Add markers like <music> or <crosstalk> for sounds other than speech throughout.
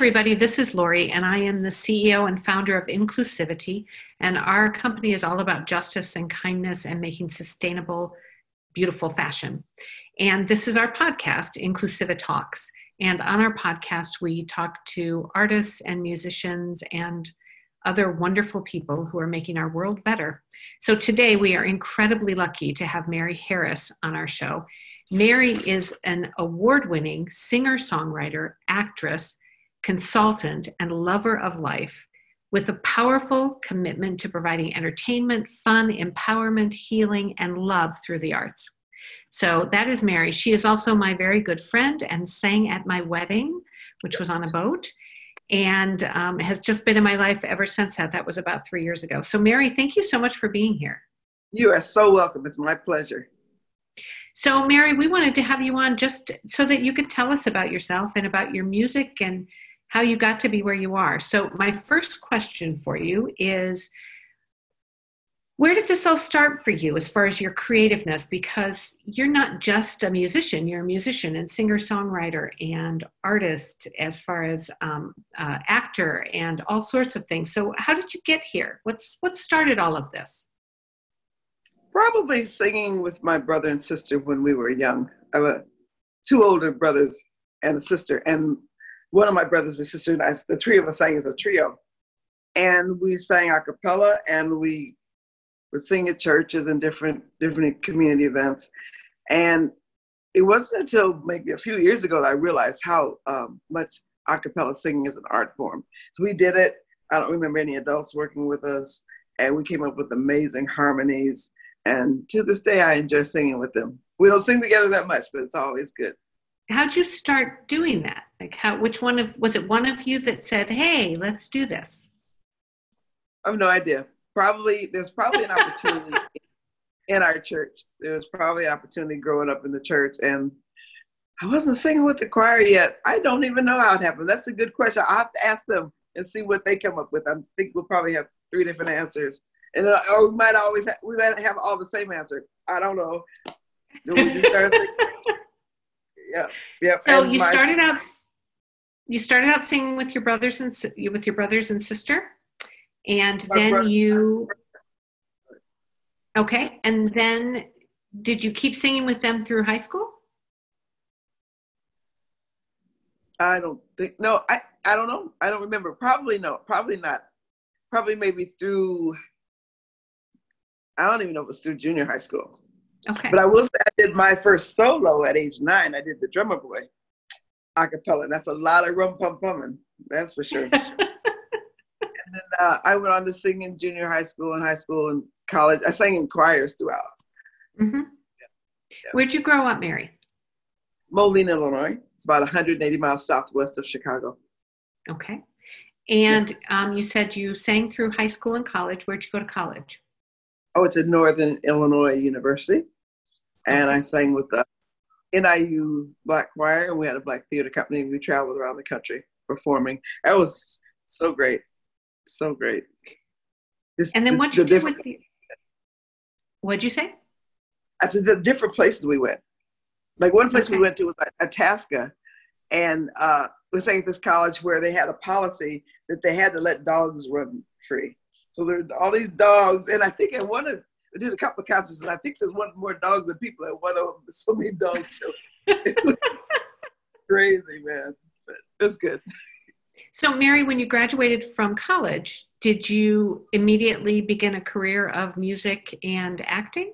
everybody. This is Lori, and I am the CEO and founder of Inclusivity. And our company is all about justice and kindness and making sustainable, beautiful fashion. And this is our podcast, Inclusiva Talks. And on our podcast, we talk to artists and musicians and other wonderful people who are making our world better. So today, we are incredibly lucky to have Mary Harris on our show. Mary is an award winning singer songwriter, actress, consultant, and lover of life with a powerful commitment to providing entertainment, fun, empowerment, healing, and love through the arts. So that is Mary. She is also my very good friend and sang at my wedding, which was on a boat, and um, has just been in my life ever since that. That was about three years ago. So, Mary, thank you so much for being here. You are so welcome. It's my pleasure. So, Mary, we wanted to have you on just so that you could tell us about yourself and about your music and how you got to be where you are. So, my first question for you is where did this all start for you as far as your creativeness? Because you're not just a musician, you're a musician and singer songwriter and artist, as far as um, uh, actor and all sorts of things. So, how did you get here? What's what started all of this? Probably singing with my brother and sister when we were young. I have two older brothers and a sister, and one of my brothers and sisters, and I, the three of us sang as a trio. And we sang a cappella and we would sing at churches and different different community events. And it wasn't until maybe a few years ago that I realized how um, much a cappella singing is an art form. So we did it. I don't remember any adults working with us, and we came up with amazing harmonies. And to this day, I enjoy singing with them. We don't sing together that much, but it's always good how'd you start doing that? Like how which one of was it one of you that said, Hey, let's do this? I have no idea. Probably there's probably an opportunity <laughs> in our church. There was probably an opportunity growing up in the church and I wasn't singing with the choir yet. I don't even know how it happened. That's a good question. I'll have to ask them and see what they come up with. I think we'll probably have three different answers. And uh, or we might always have, we might have all the same answer. I don't know. Then we just start singing yeah, yeah. So and you my, started out, you started out singing with your brothers and with your brothers and sister, and then brother, you. Okay, and then did you keep singing with them through high school? I don't think no. I I don't know. I don't remember. Probably no. Probably not. Probably maybe through. I don't even know if it's through junior high school. Okay. But I will say I did my first solo at age nine. I did the drummer boy a cappella. That's a lot of rum pum pumming. That's for sure. <laughs> and then uh, I went on to sing in junior high school and high school and college. I sang in choirs throughout. Mm-hmm. Yeah. Yeah. Where'd you grow up, Mary? Moline, Illinois. It's about 180 miles southwest of Chicago. Okay. And yeah. um, you said you sang through high school and college. Where'd you go to college? I went to Northern Illinois University, and I sang with the NIU Black Choir, and we had a Black Theater Company. And we traveled around the country performing. That was so great, so great. It's, and then what you the with the? What'd you say? I said the different places we went. Like one place okay. we went to was Itasca, and uh, we sang at this college where they had a policy that they had to let dogs run free. So there are all these dogs, and I think at one of I did a couple of concerts, and I think there's one more dogs than people at one of them. <laughs> So many dog shows. <laughs> crazy, man. But it's good. So, Mary, when you graduated from college, did you immediately begin a career of music and acting?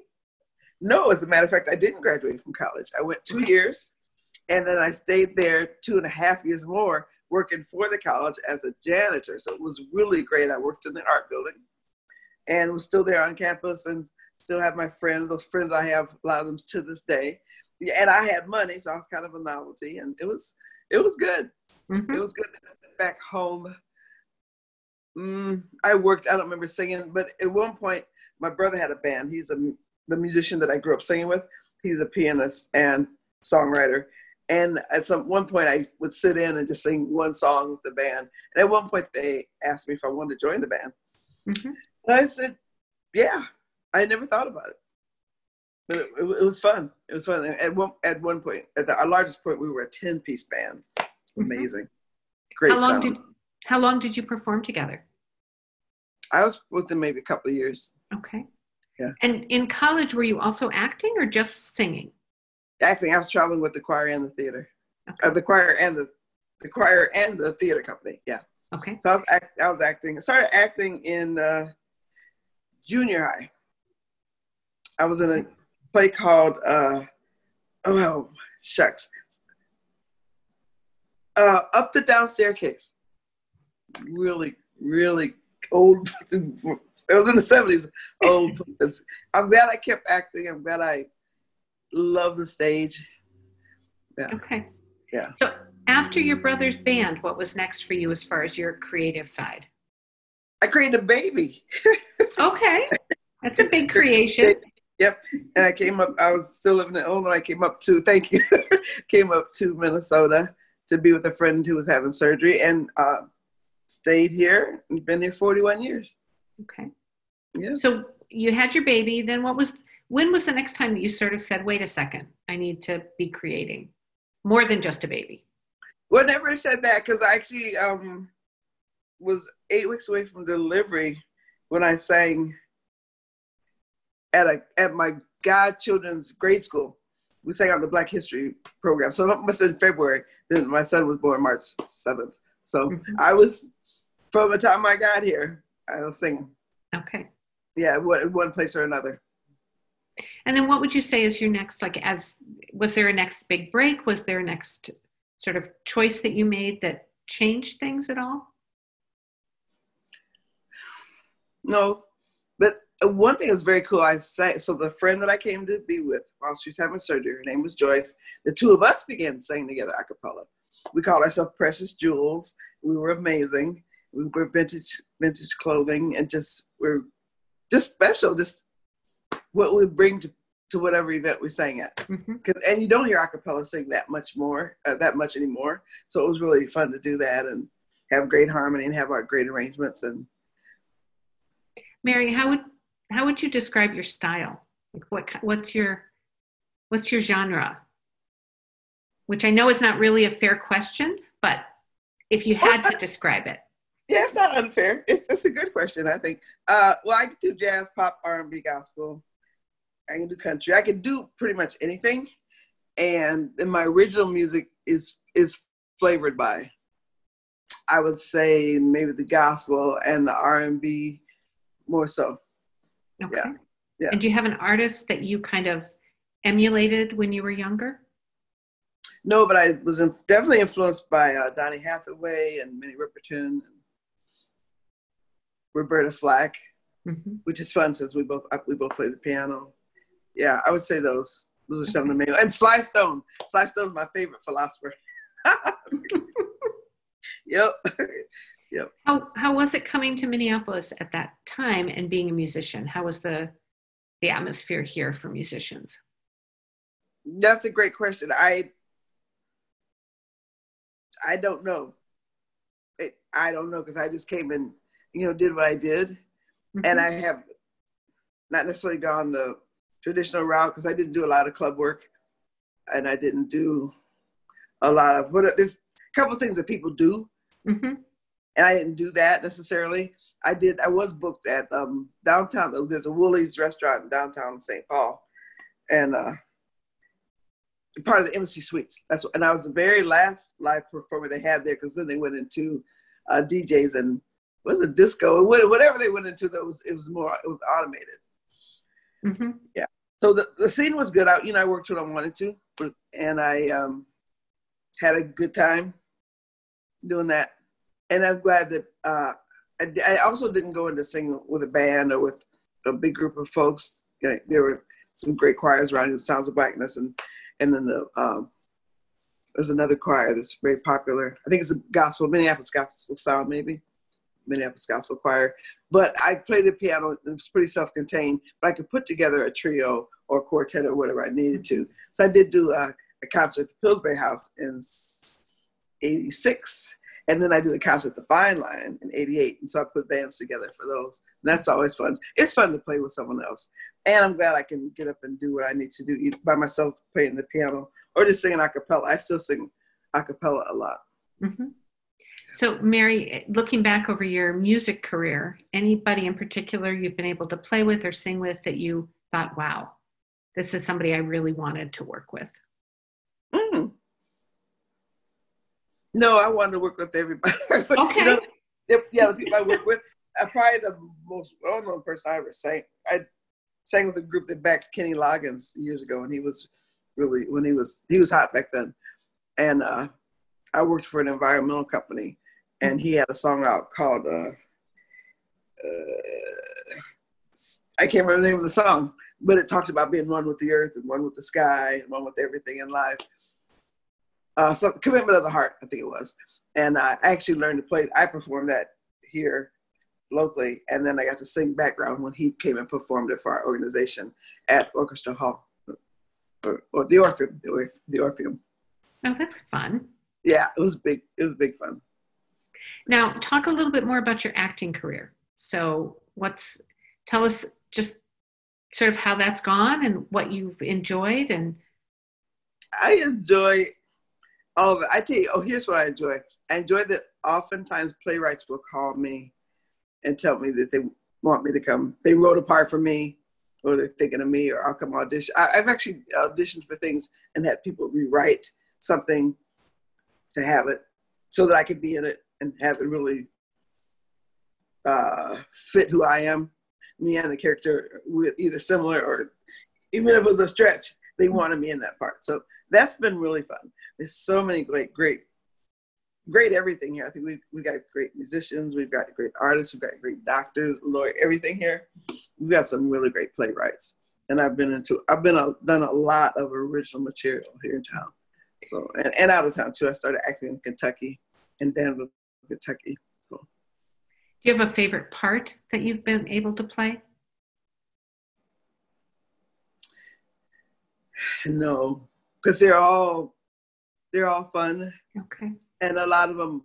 No, as a matter of fact, I didn't graduate from college. I went two years, and then I stayed there two and a half years more working for the college as a janitor. So it was really great. I worked in the art building and was still there on campus and still have my friends. Those friends I have, a lot of them to this day. And I had money, so I was kind of a novelty, and it was it was good. Mm-hmm. It was good. Back home, mm, I worked. I don't remember singing, but at one point, my brother had a band. He's a the musician that I grew up singing with. He's a pianist and songwriter, and at some one point, I would sit in and just sing one song with the band. And at one point, they asked me if I wanted to join the band. Mm-hmm. I said, "Yeah." I never thought about it, but it, it, it, was fun. It was fun. At one at one point, at the, our largest point, we were a ten piece band. Mm-hmm. Amazing. great how long sound. did how long did you perform together? I was with them maybe a couple of years. Okay. Yeah. And in college, were you also acting or just singing? Acting, I was traveling with the choir and the theater, Okay. uh, the choir and the the choir and the theater company. Yeah. Okay. So I was act, I was acting. I started acting in uh, junior high. I was in a play called uh, oh shucks, uh, Up the Down Staircase. Really, really old. <laughs> It was in the seventies. Old. <laughs> I'm glad I kept acting. I'm glad I love the stage. Yeah. Okay. Yeah. So after your brother's band, what was next for you as far as your creative side? I created a baby. <laughs> Okay. That's a big creation. Yep. And I came up, I was still living in Illinois. I came up to, thank you, <laughs> came up to Minnesota to be with a friend who was having surgery and uh, stayed here and been here 41 years. Okay. Yeah. So you had your baby. Then what was, when was the next time that you sort of said, wait a second, I need to be creating more than just a baby? Well, I never said that because I actually um, was eight weeks away from delivery when I sang at a at my godchildren's grade school. We sang on the Black History program, so it must have been February. Then my son was born March seventh. So Mhm. I was from the time I got here, I was singing. Okay. Yeah, one one place or another. And then what would you say is your next, like, as was there a next big break? Was there a next sort of choice that you made that changed things at all? No, but one thing is very cool. I say so. The friend that I came to be with while she was having surgery, her name was Joyce. The two of us began singing together a cappella. We called ourselves Precious Jewels. We were amazing. We were vintage, vintage clothing, and just we're just special. Just what we bring to, to whatever event we sang at. Mhm. Cause, and you don't hear a cappella sing that much more, uh, that much anymore. So it was really fun to do that and have great harmony and have our great arrangements and Mary, how would how would you describe your style? Like what what's your what's your genre? Which I know is not really a fair question, but if you had to <laughs> describe it. Yeah, it's not unfair. It's it's a good question. I think. Uh, well, I do jazz, pop, R and B, gospel. I can do country. I can do pretty much anything, and then my original music is is flavored by. I would say maybe the gospel and the R and B, more so. Okay. yeah. And do you have an artist that you kind of emulated when you were younger? No, but I was in, definitely influenced by uh, Donny Hathaway and Minnie Riperton and Roberta Flack. hmm which is fun since we both we both play the piano. Yeah, I would say those. Those are some of the main. And Sly Stone. Sly Stone my favorite philosopher. <laughs> yep. <laughs> Yep. How how was it coming to Minneapolis at that time and being a musician? How was the the atmosphere here for musicians? That's a great question. I I don't know. It, I don't know because I just came and you know did what I did, and Mhm. I have not necessarily gone the traditional route because I didn't do a lot of club work, and I didn't do a lot of what. There's a couple of things that people do, Mhm. and I didn't do that necessarily. I did. I was booked at um, downtown. There's a Woolies restaurant in downtown St. Paul, and uh, part of the Embassy Suites. That's what, and I was the very last live performer they had there because then they went into uh, DJs and was it disco whatever they went into. That was it was more it was automated. Mhm. Yeah. So the, the scene was good. I you know I worked what I wanted to, but, and I um, had a good time doing that. And I'm glad that uh, I, I also didn't go into singing with a band or with a big group of folks. You know, There were some great choirs around here, Sounds of Blackness, and and then the um, there's another choir that's very popular. I think it's a gospel, Minneapolis gospel sound, maybe Minneapolis gospel choir. But I played the piano. It was pretty self-contained, but I could put together a trio or a quartet or whatever I needed to. So I did do a, a concert at the Pillsbury House in '86, and then I did a concert at the Fine Line in '88. And so I put bands together for those. And that's always fun. It's fun to play with someone else, and I'm glad I can get up and do what I need to do by myself, playing the piano, or just singing a cappella. I still sing a cappella a lot. Mhm. So, Mary, looking back over your music career, anybody in particular you've been able to play with or sing with that you thought, wow, this is somebody I really wanted to work with? Mm. No, I wanted to work with everybody. <laughs> Okay. you know, yeah, the people I work with, uh, probably the most well-known person I ever sang. I sang with a group that backed Kenny Loggins years ago, and he was really when he was he was hot back then. And uh, I worked for an environmental company, and he had a song out called uh, uh, I can't remember the name of the song, but it talked about being one with the earth and one with the sky and one with everything in life. Uh, so commitment of the heart, I think it was, and I actually learned to play. I performed that here locally, and then I got to sing background when he came and performed it for our organization at Orchestra Hall, or, or the Orpheum, the, Orpheum, the Orpheum. Oh, that's fun. Yeah, it was big. It was big fun. Now, talk a little bit more about your acting career. So, what's tell us just sort of how that's gone and what you've enjoyed and I enjoy all of it. I tell you, oh, here's what I enjoy. I enjoy that oftentimes playwrights will call me and tell me that they want me to come. They wrote a part for me, or they're thinking of me, or I'll come audition. I, have actually auditioned for things and had people rewrite something to have it so that I could be in it and have it really uh, fit who I am. Me and the character were either similar or even if it was a stretch, they wanted me in that part. So that's been really fun. There's so many great, great, great everything here. I think we've, we got great musicians, we've got great artists, we've got great doctors, lawyer, everything here. We've got some really great playwrights. And I've been into, I've been a, done a lot of original material here in town. So, and, and out of town too. I started acting in Kentucky, in Danville, Kentucky. So, do you have a favorite part that you've been able to play? No, because they're all they're all fun. Okay. And a lot of them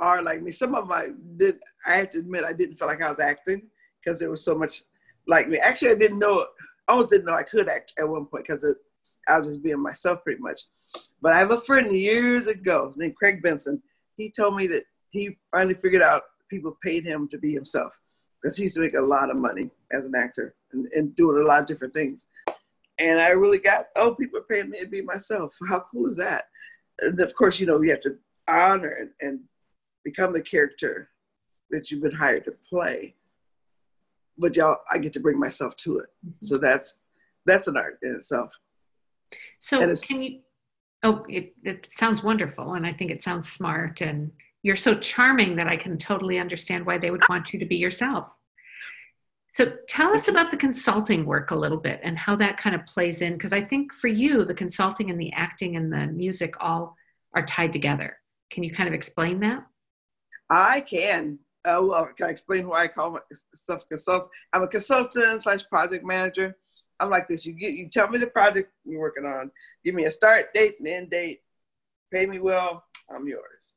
are like me. Some of them I did. I have to admit, I didn't feel like I was acting because there was so much like me. Actually, I didn't know. I almost didn't know I could act at one point because I was just being myself pretty much. But I have a friend years ago named Craig Benson. He told me that he finally figured out people paid him to be himself because he used to make a lot of money as an actor and, and doing a lot of different things. And I really got, oh, people are paying me to be myself. How cool is that? And of course, you know, you have to honor and, and become the character that you've been hired to play. But y'all, I get to bring myself to it. Mm-hmm. So that's that's an art in itself. So can you? Oh, it, it sounds wonderful, and I think it sounds smart, and you're so charming that I can totally understand why they would want you to be yourself. So tell us about the consulting work a little bit and how that kind of plays in, because I think for you, the consulting and the acting and the music all are tied together. Can you kind of explain that? I can. Uh, well, can I explain why I call myself a consultant? I'm a consultant slash project manager. I'm like this. You get, you tell me the project you're working on. Give me a start date and end date. Pay me well. I'm yours.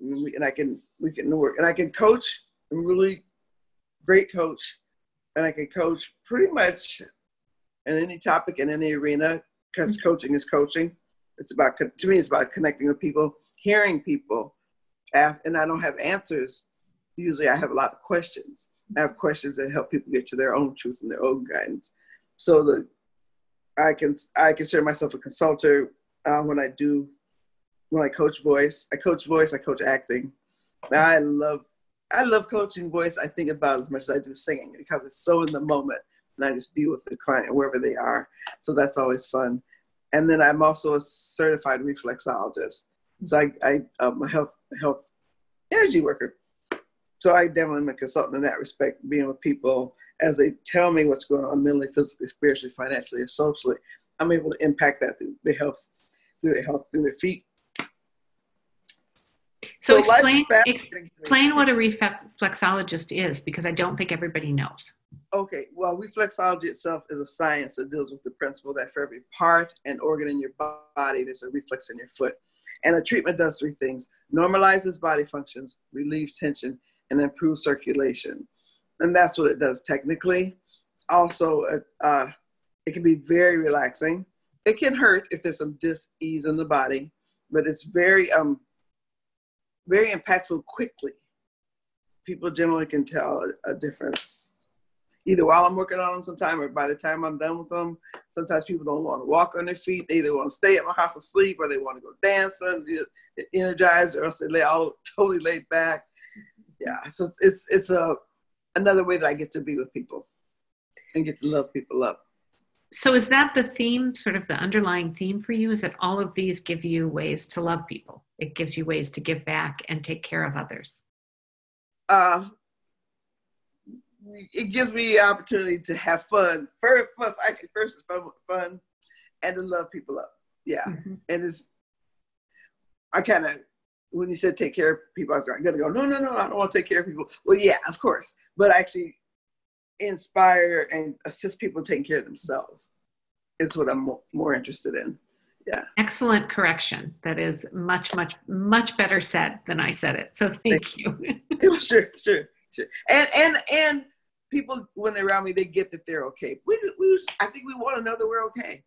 And, we, and I can we can work and I can coach. I'm really great coach and I can coach pretty much in any topic in any arena because mm-hmm. coaching is coaching. It's about to me, it's about connecting with people, hearing people, ask, and I don't have answers. Usually, I have a lot of questions. I have questions that help people get to their own truth and their own guidance. So the I can I consider myself a consultant uh, when I do when I coach voice. I coach voice. I coach acting. I love I love coaching voice. I think about as much as I do singing because it's so in the moment, and I just be with the client wherever they are. So that's always fun. And then I'm also a certified reflexologist. So I, I am a health health energy worker. So I definitely am a consultant in that respect, being with people as they tell me what's going on mentally, physically, spiritually, financially, and socially. I'm able to impact that through their health, through their health, through their feet, so, so explain, explain what a reflexologist is because I don't think everybody knows. Okay, well, reflexology itself is a science that deals with the principle that for every part and organ in your body, there's a reflex in your foot. And a treatment does three things normalizes body functions, relieves tension, and improves circulation. And that's what it does technically. Also, uh, it can be very relaxing. It can hurt if there's some dis ease in the body, but it's very um, very impactful quickly. People generally can tell a, a difference either while I'm working on them sometime or by the time I'm done with them. Sometimes people don't want to walk on their feet. They either want to stay at my house and sleep or they want to go dancing, energized, or else they lay all <laughs> totally laid back. Yeah, so it's it's a another way that I get to be with people and get to love people up. So is that the theme, sort of the underlying theme for you? Is that all of these give you ways to love people? It gives you ways to give back and take care of others. Uh, it gives me the opportunity to have fun. First, first actually, first is fun, fun, and to love people up. Yeah, mm-hmm. and it's I kind of when you said take care of people, I was gonna go, no, no, no, I don't want to take care of people. Well, yeah, of course, but actually inspire and assist people taking care of themselves is what I'm mo- more interested in. Yeah. Excellent correction. That is much, much, much better said than I said it. So thank, thank you. <laughs> you. <laughs> sure, sure, sure. And and and people when they're around me, they get that they're okay. We, we I think we want to know that we're okay.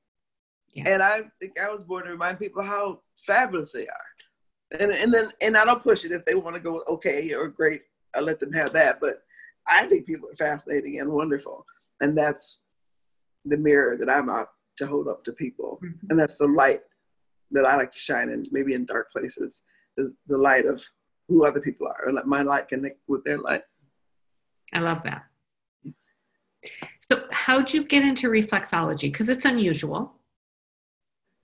Yeah. And I think I was born to remind people how fabulous they are. And and then and I don't push it if they want to go okay or great. I let them have that. But I think people are fascinating and wonderful, and that's the mirror that I'm out to hold up to people, mm-hmm. and that's the light that I like to shine in. Maybe in dark places, is the light of who other people are, and let my light connect with their light. I love that. So, how'd you get into reflexology? Because it's unusual.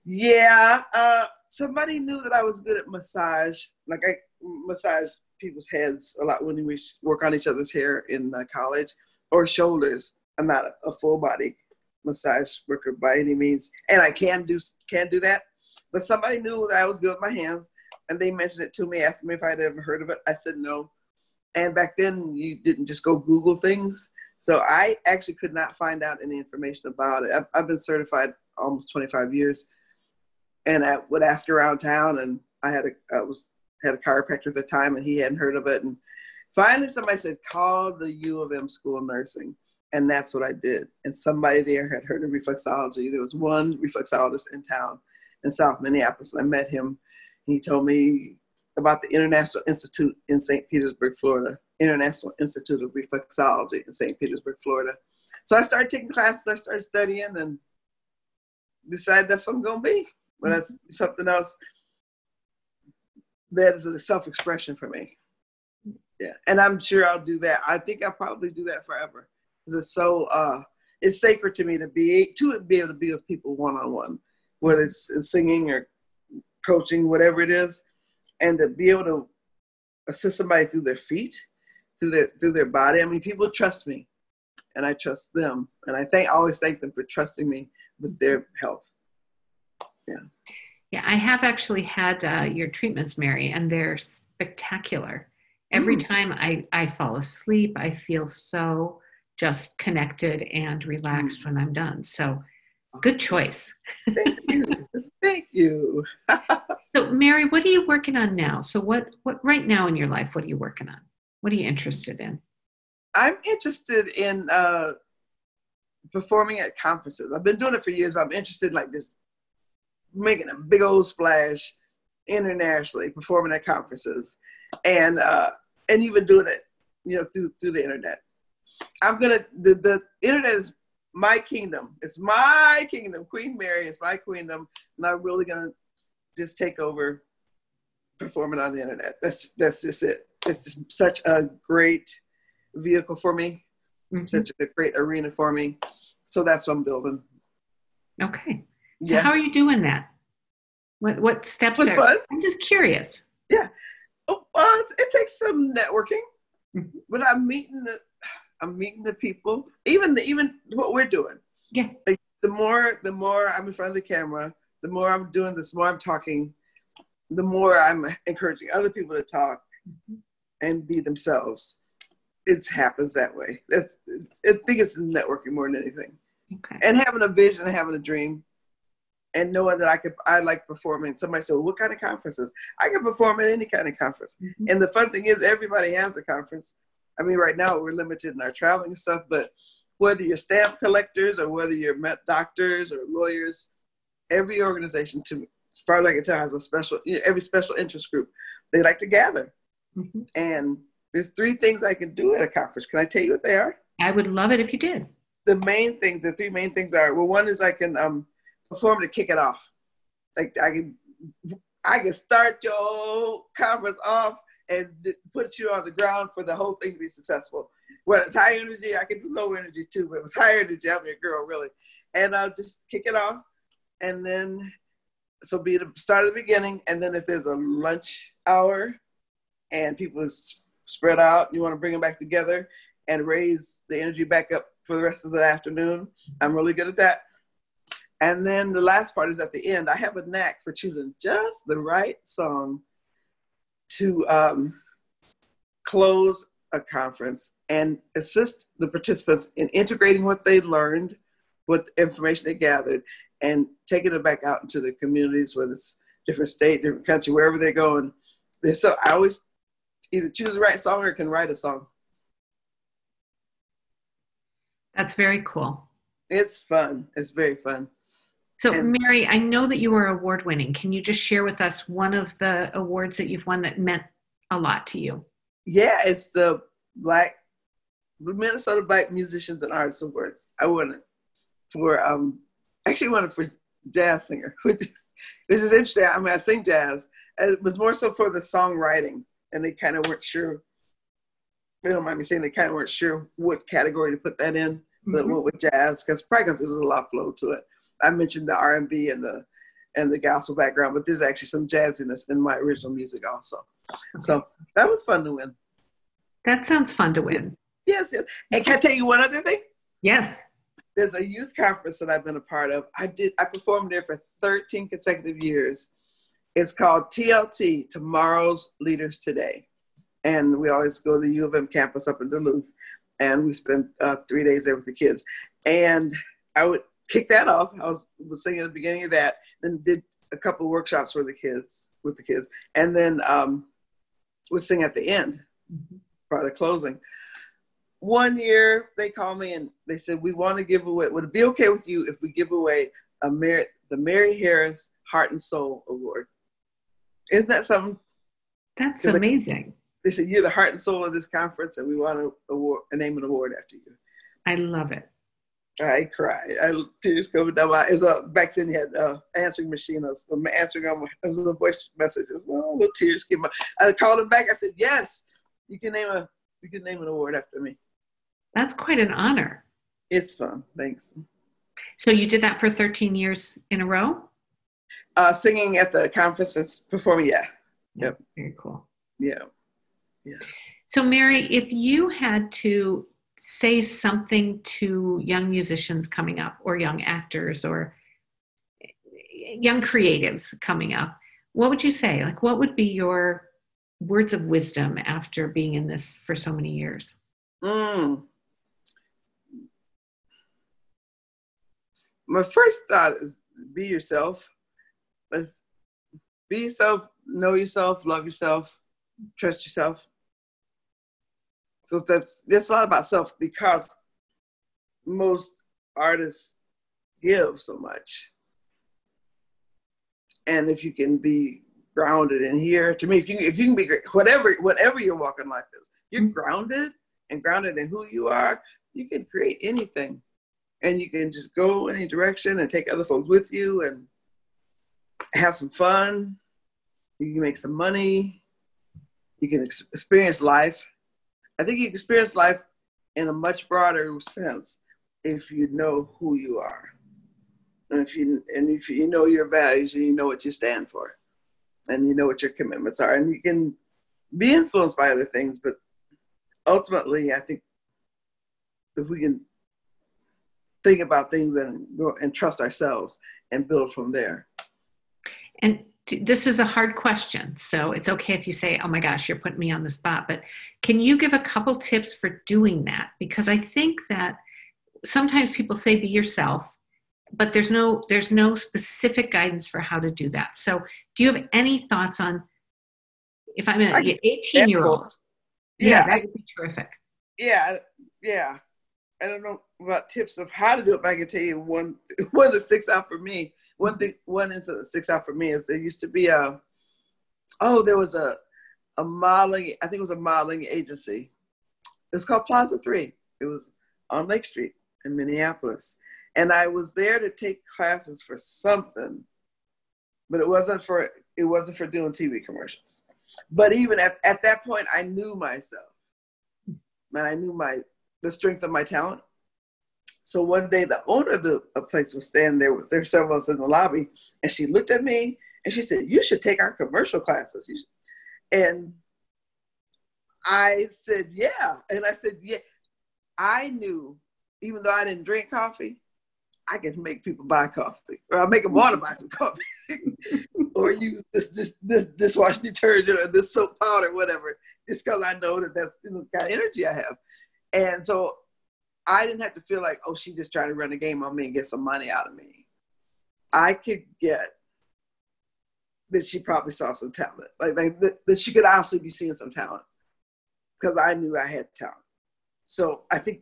Yeah, uh, somebody knew that I was good at massage. Like I massage people's heads a lot when we work on each other's hair in college, or shoulders. I'm not a, full body massage worker by any means, and I can do can do that. But somebody knew that I was good with my hands, and they mentioned it to me, asked me if I'd ever heard of it. I said no. And back then, you didn't just go Google things. So I actually could not find out any information about it. I've, I've been certified almost 25 years, and I would ask around town. And I had a I was had a chiropractor at the time, and he hadn't heard of it. And finally, somebody said, "Call the U of M School of Nursing." And that's what I did. And somebody there had heard of reflexology. There was one reflexologist in town in South Minneapolis. I met him. He told me about the International Institute in St. Petersburg, Florida. International Institute of Reflexology in St. Petersburg, Florida. So I started taking classes, I started studying and decided that's what I'm going to be. But that's something else that is a self expression for me. Yeah. And I'm sure I'll do that. I think I'll probably do that forever because it's so, uh, it's sacred to me to be to be able to be with people one on one, whether it's singing or coaching, whatever it is, and to be able to assist somebody through their feet through their through their body. I mean, people trust me, and I trust them, and I thank always thank them for trusting me with their health. Yeah. Yeah, I have actually had uh, your treatments, Mary, and they're spectacular. Every mm. time I, I fall asleep, I feel so just connected and relaxed mm. when I'm done. So, good choice. Thank you. <laughs> Thank you. so, Mary, what are you working on now? So, what what right now in your life? What are you working on? What are you interested in? I'm interested in uh, performing at conferences. I've been doing it for years, but I'm interested in like this making a big old splash internationally, performing at conferences, and uh, and even doing it, you know, through through the internet. I'm gonna the the internet is my kingdom. It's my kingdom. Queen Mary is my queendom, and I'm really gonna just take over performing on the internet. That's that's just it it's just such a great vehicle for me, mm-hmm. such a great arena for me. So that's what I'm building. Okay. So yeah. how are you doing that? What what steps are? Fun. I'm just curious. Yeah. Oh, uh, it takes some networking, mm-hmm. but I'm meeting the I'm meeting the people. Even the, even what we're doing. Yeah. Like, the more the more I'm in front of the camera, the more I'm doing this, the more I'm talking, the more I'm encouraging other people to talk. Mm-hmm and be themselves. It happens that way. That's I think it's networking more than anything. Okay. And having a vision, and having a dream, and knowing that I could, I like performing. Somebody said, well, "What kind of conferences?" I can perform at any kind of conference. Mm-hmm. And the fun thing is, everybody has a conference. I mean, right now we're limited in our traveling stuff, but whether you're stamp collectors or whether you're met doctors or lawyers, every organization, to as far as I can tell, has a special. You know, every special interest group they like to gather. Mm-hmm. And there's three things I can do at a conference. Can I tell you what they are? I would love it if you did. The main thing, the three main things are well, one is I can um, perform to kick it off. Like I can, I can start your conference off and put you on the ground for the whole thing to be successful. Well, it's high energy. I can do low energy too, but it was <laughs> high energy. I'm your girl, really. And I'll just kick it off, and then so be the start of the beginning, and then if there's a lunch hour, and people is spread out, you want to bring them back together and raise the energy back up for the rest of the afternoon. I'm really good at that. And then the last part is at the end. I have a knack for choosing just the right song to um, close a conference and assist the participants in integrating what they learned, what information they gathered, and taking it back out into the communities, whether it's different state, different country, wherever they go. And so I always either choose the right song or can write a song. That's very cool. It's fun. It's very fun. So, and, Mary, I know that you are award winning. Can you just share with us one of the awards that you've won that meant a lot to you? Yeah, it's the Black Minnesota Black Musicians and Artists Awards. I won it for um actually won it for jazz singer, <laughs> which is which is interesting. I mean, I sing jazz. It was more so for the songwriting, and they kind of weren't sure. They don't mind me saying they kind of weren't sure what category to put that in, so mm-hmm. it went with jazz because probably because there's a lot of flow to it. I mentioned the R and B and the and the gospel background, but there's actually some jazziness in my original music also. Okay. So that was fun to win. That sounds fun to win. Yes, yes. And can I tell you one other thing? Yes. There's a youth conference that I've been a part of. I did I performed there for 13 consecutive years. It's called TLT, Tomorrow's Leaders Today. And we always go to the U of M campus up in Duluth. And we spend uh, three days there with the kids. And I would kicked that off. I was, was singing at the beginning of that, then did a couple workshops for the kids with the kids, and then um, would sing at the end mm-hmm. for the closing. One year they called me and they said we want to give away. Would it be okay with you if we give away a Mary, the Mary Harris Heart and Soul Award? Isn't that something? That's amazing. They, they said you're the heart and soul of this conference, and we want to award, name an award after you. I love it. I cried. I tears coming down my. It was a, back then. You had uh, answering machine. I was answering on. My, it was a voice message. Was, oh, little tears came. Out. I called him back. I said, "Yes, you can name a. You can name an award after me." That's quite an honor. It's fun. Thanks. So you did that for 13 years in a row. Uh, singing at the conferences, performing. Yeah. Yep. Very cool. Yeah. Yeah. So Mary, if you had to say something to young musicians coming up or young actors or young creatives coming up, what would you say? Like, what would be your words of wisdom after being in this for so many years? Mm. My first thought is be yourself. Be yourself, know yourself, love yourself, trust yourself. So that's that's a lot about self because most artists give so much. And if you can be grounded in here, to me, if you if you can be whatever whatever your walk in life is, you're mm-hmm. grounded and grounded in who you are, you can create anything, and you can just go any direction and take other folks with you and have some fun. You can make some money. You can ex- experience life I think you experience life in a much broader sense if you know who you are. And if you and if you know your values and you know what you stand for and you know what your commitments are and you can be influenced by other things, but ultimately I think if we can think about things and go and trust ourselves and build from there. And this is a hard question, so it's okay if you say, "Oh my gosh, you're putting me on the spot." But can you give a couple tips for doing that? Because I think that sometimes people say, "Be yourself," but there's no there's no specific guidance for how to do that. So, do you have any thoughts on if I'm an 18 year old? Yeah, that would be terrific. Yeah, yeah. I don't know about tips of how to do it, but I can tell you one <laughs> one that sticks out for me one thing, one incident that uh, sticks out for me is there used to be a, oh, there was a a modeling, I think it was a modeling agency. It was called Plaza 3. It was on Lake Street in Minneapolis. And I was there to take classes for something, but it wasn't for it wasn't for doing TV commercials. But even at, at that point, I knew myself. Man, I knew my the strength of my talent. So one day, the owner of the place was standing there with there were several of us in the lobby, and she looked at me and she said, "You should take our commercial classes." And I said, "Yeah," and I said, "Yeah." I knew, even though I didn't drink coffee, I could make people buy coffee, or I make them want to buy some coffee, <laughs> or use this this this dishwashing detergent or this soap powder, whatever. It's because I know that that's the kind of energy I have, and so I didn't have to feel like, oh, she just trying to run a game on me and get some money out of me. I could get that she probably saw some talent, like, like that, that she could honestly be seeing some talent, because I knew I had talent. So I think,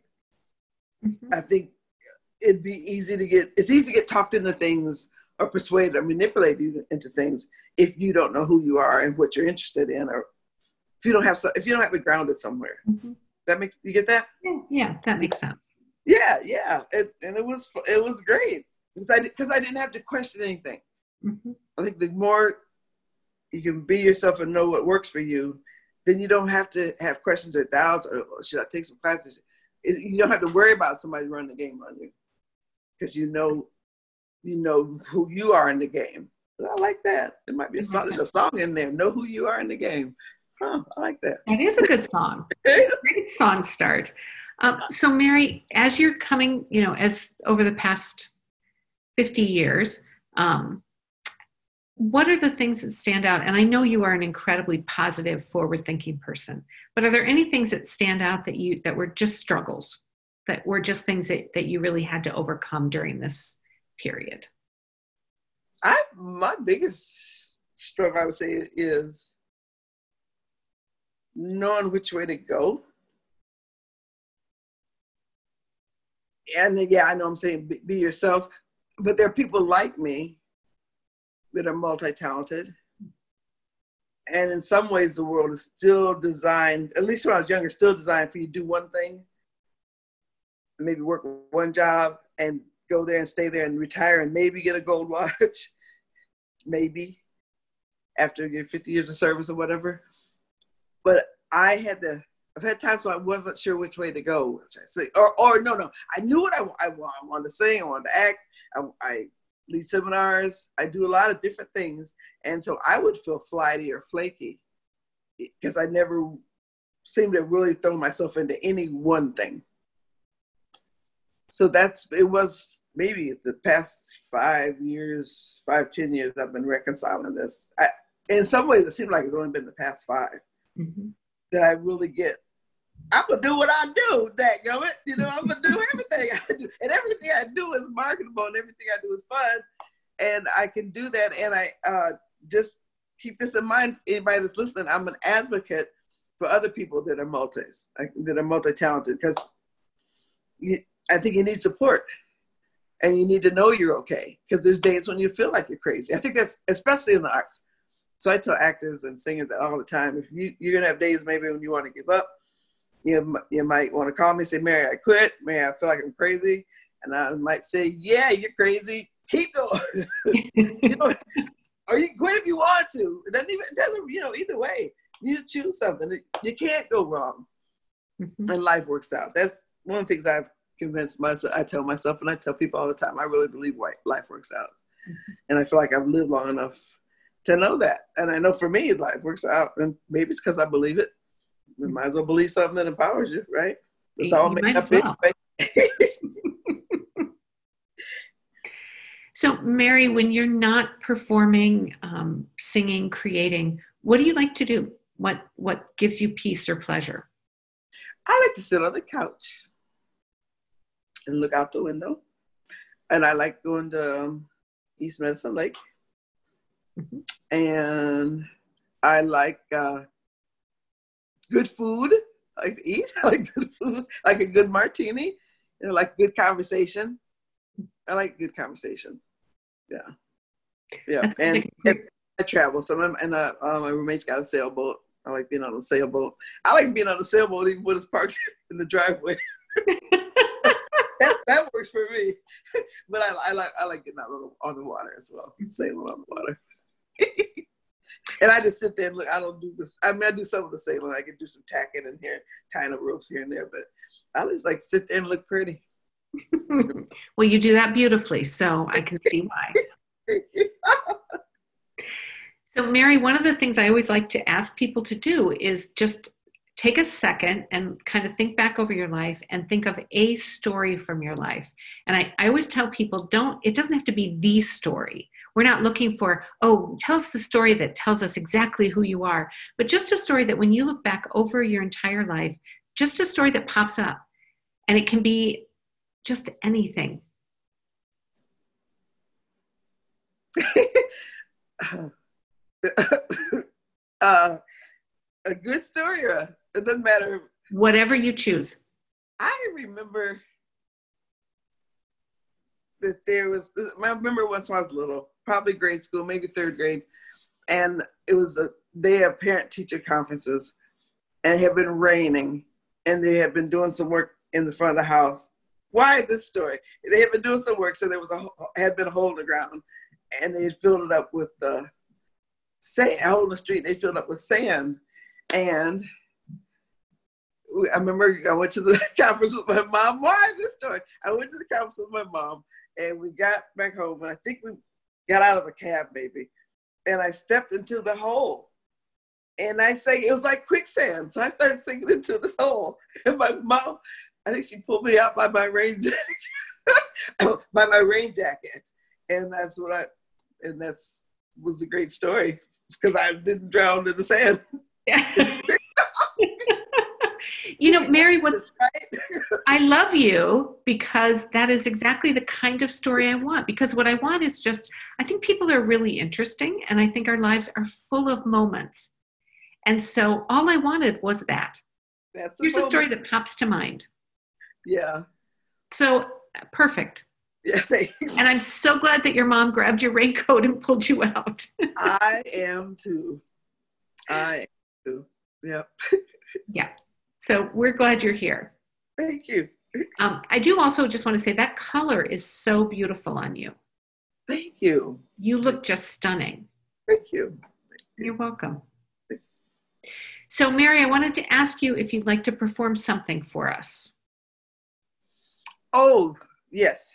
mm-hmm. I think it'd be easy to get it's easy to get talked into things or persuaded or manipulated into things if you don't know who you are and what you're interested in or if you don't have some, if you don't have it grounded somewhere mm-hmm. That makes you get that yeah, yeah that makes sense yeah yeah it, and it was it was great because i because i didn't have to question anything mm-hmm. i think the more you can be yourself and know what works for you then you don't have to have questions or doubts or, or should i take some classes you don't have to worry about somebody running the game on you because you know you know who you are in the game. I like that. There might be a song, a song in there. Know who you are in the game. I like that. That is a good song. <laughs> great song start. Um, so, Mary, as you're coming, you know, as over the past 50 years, um, what are the things that stand out? And I know you are an incredibly positive, forward-thinking person, but are there any things that stand out that you that were just struggles that were just things that, that you really had to overcome during this period? I my biggest struggle I would say is knowing which way to go. And yeah, I know I'm saying be, yourself, but there are people like me that are multi-talented. And in some ways, the world is still designed, at least when I was younger, still designed for you to do one thing maybe work one job and go there and stay there and retire and maybe get a gold <laughs> watch, maybe after your 50 years of service or whatever. But I had to, I've had times when I wasn't sure which way to go. Or, or no, no, I knew what I, I, I wanted to sing, I wanted to act, I, I lead seminars, I do a lot of different things. And so I would feel flighty or flaky eh, because I never seemed to really throw myself into any one thing so that's it was maybe the past five years, five ten years I've been reconciling this. I, in some ways, it seemed like it's only been the past 5 mm-hmm. that I really get. I'm gonna do what I do, that it. You know, I'm gonna do <laughs> everything I do, and everything I do is marketable, and everything I do is fun, and I can do that. And I uh, just keep this in mind. Anybody that's listening, I'm an advocate for other people that are multis, that are multi-talented, because I think you need support and you need to know you're okay because there's days when you feel like you're crazy. I think that's especially in the arts. So I tell actors and singers that all the time. If you you're gonna have days maybe when you want to give up, you you might want to call me and say, "Mary, I quit. Mary, I feel like I'm crazy," and I might say, "Yeah, you're crazy. Keep going." <laughs> you know, or you quit if you want to. It doesn't even it doesn't you know either way. You choose something. You can't go wrong, mm-hmm. and life works out. That's one of the things I've convinced myself, I tell myself, and I tell people all the time, I really believe life works out. Mm-hmm. And I feel like I've lived long enough to know that. And I know for me, life works out. And maybe it's because I believe it. You might as well believe something that empowers you, right? It's all made up well. <laughs> so, Mary, when you're not performing, um, singing, creating, what do you like to do? What what gives you peace or pleasure? I like to sit on the couch and look out the window. And I like going to um, East Medicine Lake. Mm-hmm. And I like uh, good food. I like to eat. <laughs> I like good food. I like a good martini. You know, like good conversation. I like good conversation. Yeah. Yeah. and, and, I travel. So I'm, and uh, uh, my roommate's got a sailboat. I like being on a sailboat. I like being on a sailboat even when it's parked <laughs> in the driveway. <laughs> that, that works for me. But I, I like I like getting out on the, on the water as well, sailing on the water. <laughs> and I just sit there and look. I don't do this. I mean, I do some of the sailing. I can do some tacking in here, tying up ropes here and there. But I just like sit there and look pretty. <laughs> well, you do that beautifully, so I can see why. <laughs> so, Mary, one of the things I always like to ask people to do is just take a second and kind of think back over your life and think of a story from your life. And I, I always tell people don't, it doesn't have to be the story. We're not looking for, oh, tell us the story that tells us exactly who you are, but just a story that when you look back over your entire life, just a story that pops up. And it can be just anything. <laughs> uh, a good story or a, it doesn't matter. Whatever you choose. I remember that there was, I remember once when I was little, probably grade school, maybe third grade, and it was a day of parent teacher conferences and it had been raining and they had been doing some work in the front of the house. Why this story? They had been doing some work, so there was a had been a hole in the ground, and they had filled it up with the sand. A hole in the street. They filled it up with sand, and I remember I went to the <laughs> conference with my mom. Why this story? I went to the conference with my mom, and we got back home, and I think we got out of a cab, maybe, and I stepped into the hole. And I sang, it was like quicksand. So I started singing into this hole. <laughs> And my mom, I think she pulled me out by my rain jacket, <laughs> by my rain jacket. And that's what I, and that's was a great story because I didn't drown in the sand. <laughs> Yeah. You know, Mary, what's right? <laughs> I love you because that is exactly the kind of story I want. Because what I want is just, I think people are really interesting, and I think our lives are full of moments. And so all I wanted was that. That's Here's a, a story that pops to mind. Yeah. So perfect. Yeah, <laughs> thanks. And I'm so glad that your mom grabbed your raincoat and pulled you out. <laughs> I am too. I am too. Yep. yeah. So we're glad you're here. Thank you. Um, I do also just want to say that color is so beautiful on you. Thank you. You look just stunning. Thank you. You're welcome. So, Mary, I wanted to ask you if you'd like to perform something for us. Oh, yes.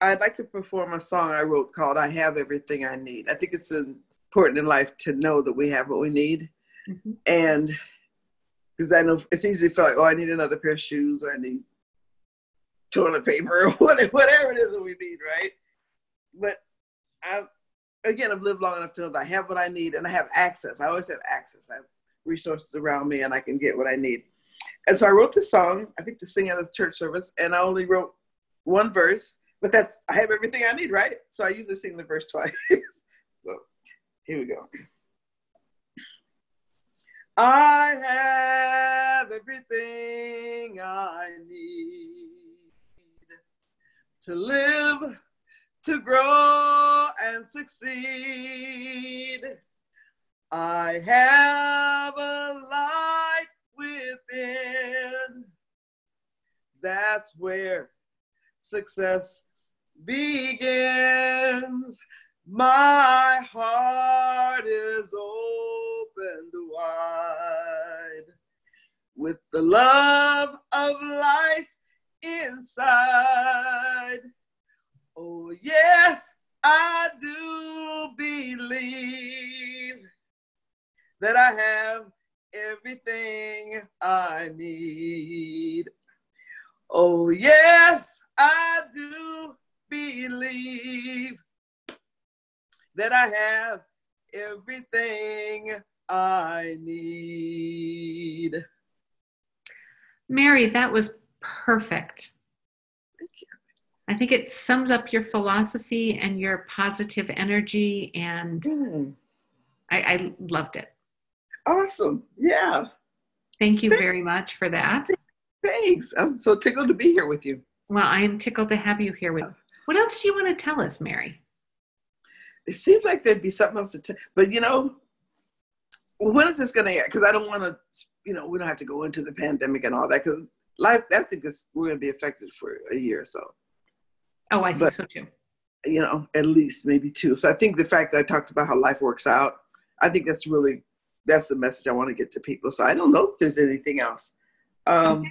I'd like to perform a song I wrote called I Have Everything I Need. I think it's important in life to know that we have what we need. Mm-hmm. And because I know it's easy to feel like, oh, I need another pair of shoes or I need toilet paper or <laughs> whatever it is that we need, right? But I, again, I've lived long enough to know that I have what I need and I have access. I always have access. I have resources around me and I can get what I need. And so I wrote this song, I think to sing at a church service, and I only wrote one verse, but that's, I have everything I need, right? So I usually sing the verse twice. <laughs> so here we go. I have everything I need to live, to grow and succeed. I have a light within. That's where success begins. My heart is opened wide with the love of life inside. Oh, yes, I do believe that I have everything I need. Oh, yes, I do believe that I have everything I need. Mary, that was perfect. Thank you. I think it sums up your philosophy and your positive energy, and mm. I, I, loved it. Awesome. Yeah. Thank you very much for that. Thanks. I'm so tickled to be here with you. Well, I am tickled to have you here with. What else do you want to tell us, Mary? it seems like there'd be something else to tell, but you know, when is this going to end? Because I don't want to, you know, we don't have to go into the pandemic and all that. Because life, I think is we're going to be affected for a year or so. Oh, I think But- so too. You know, at least maybe two. So I think the fact that I talked about how life works out, I think that's really that's the message I want to get to people. So I don't know if there's anything else. Um,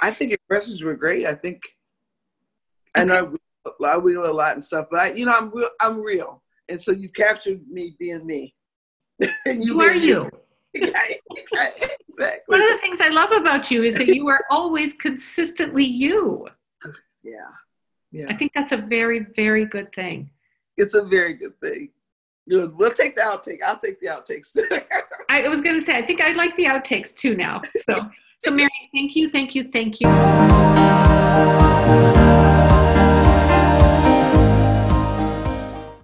I think your questions were great. I think I know I wheel- I wheel a lot and stuff, but I, you know, I'm real. I'm real, and so you captured me being me. <laughs> You are you. <laughs> Yeah, exactly. One of the things I love about you is that you are always consistently you. Yeah, Yeah. I think that's a very, very good thing. It's a very good thing. Good. We'll take the outtake. I'll take the outtakes. <laughs> I was going to say, I think I like the outtakes too now. So, so Mary, thank you, thank you, thank you.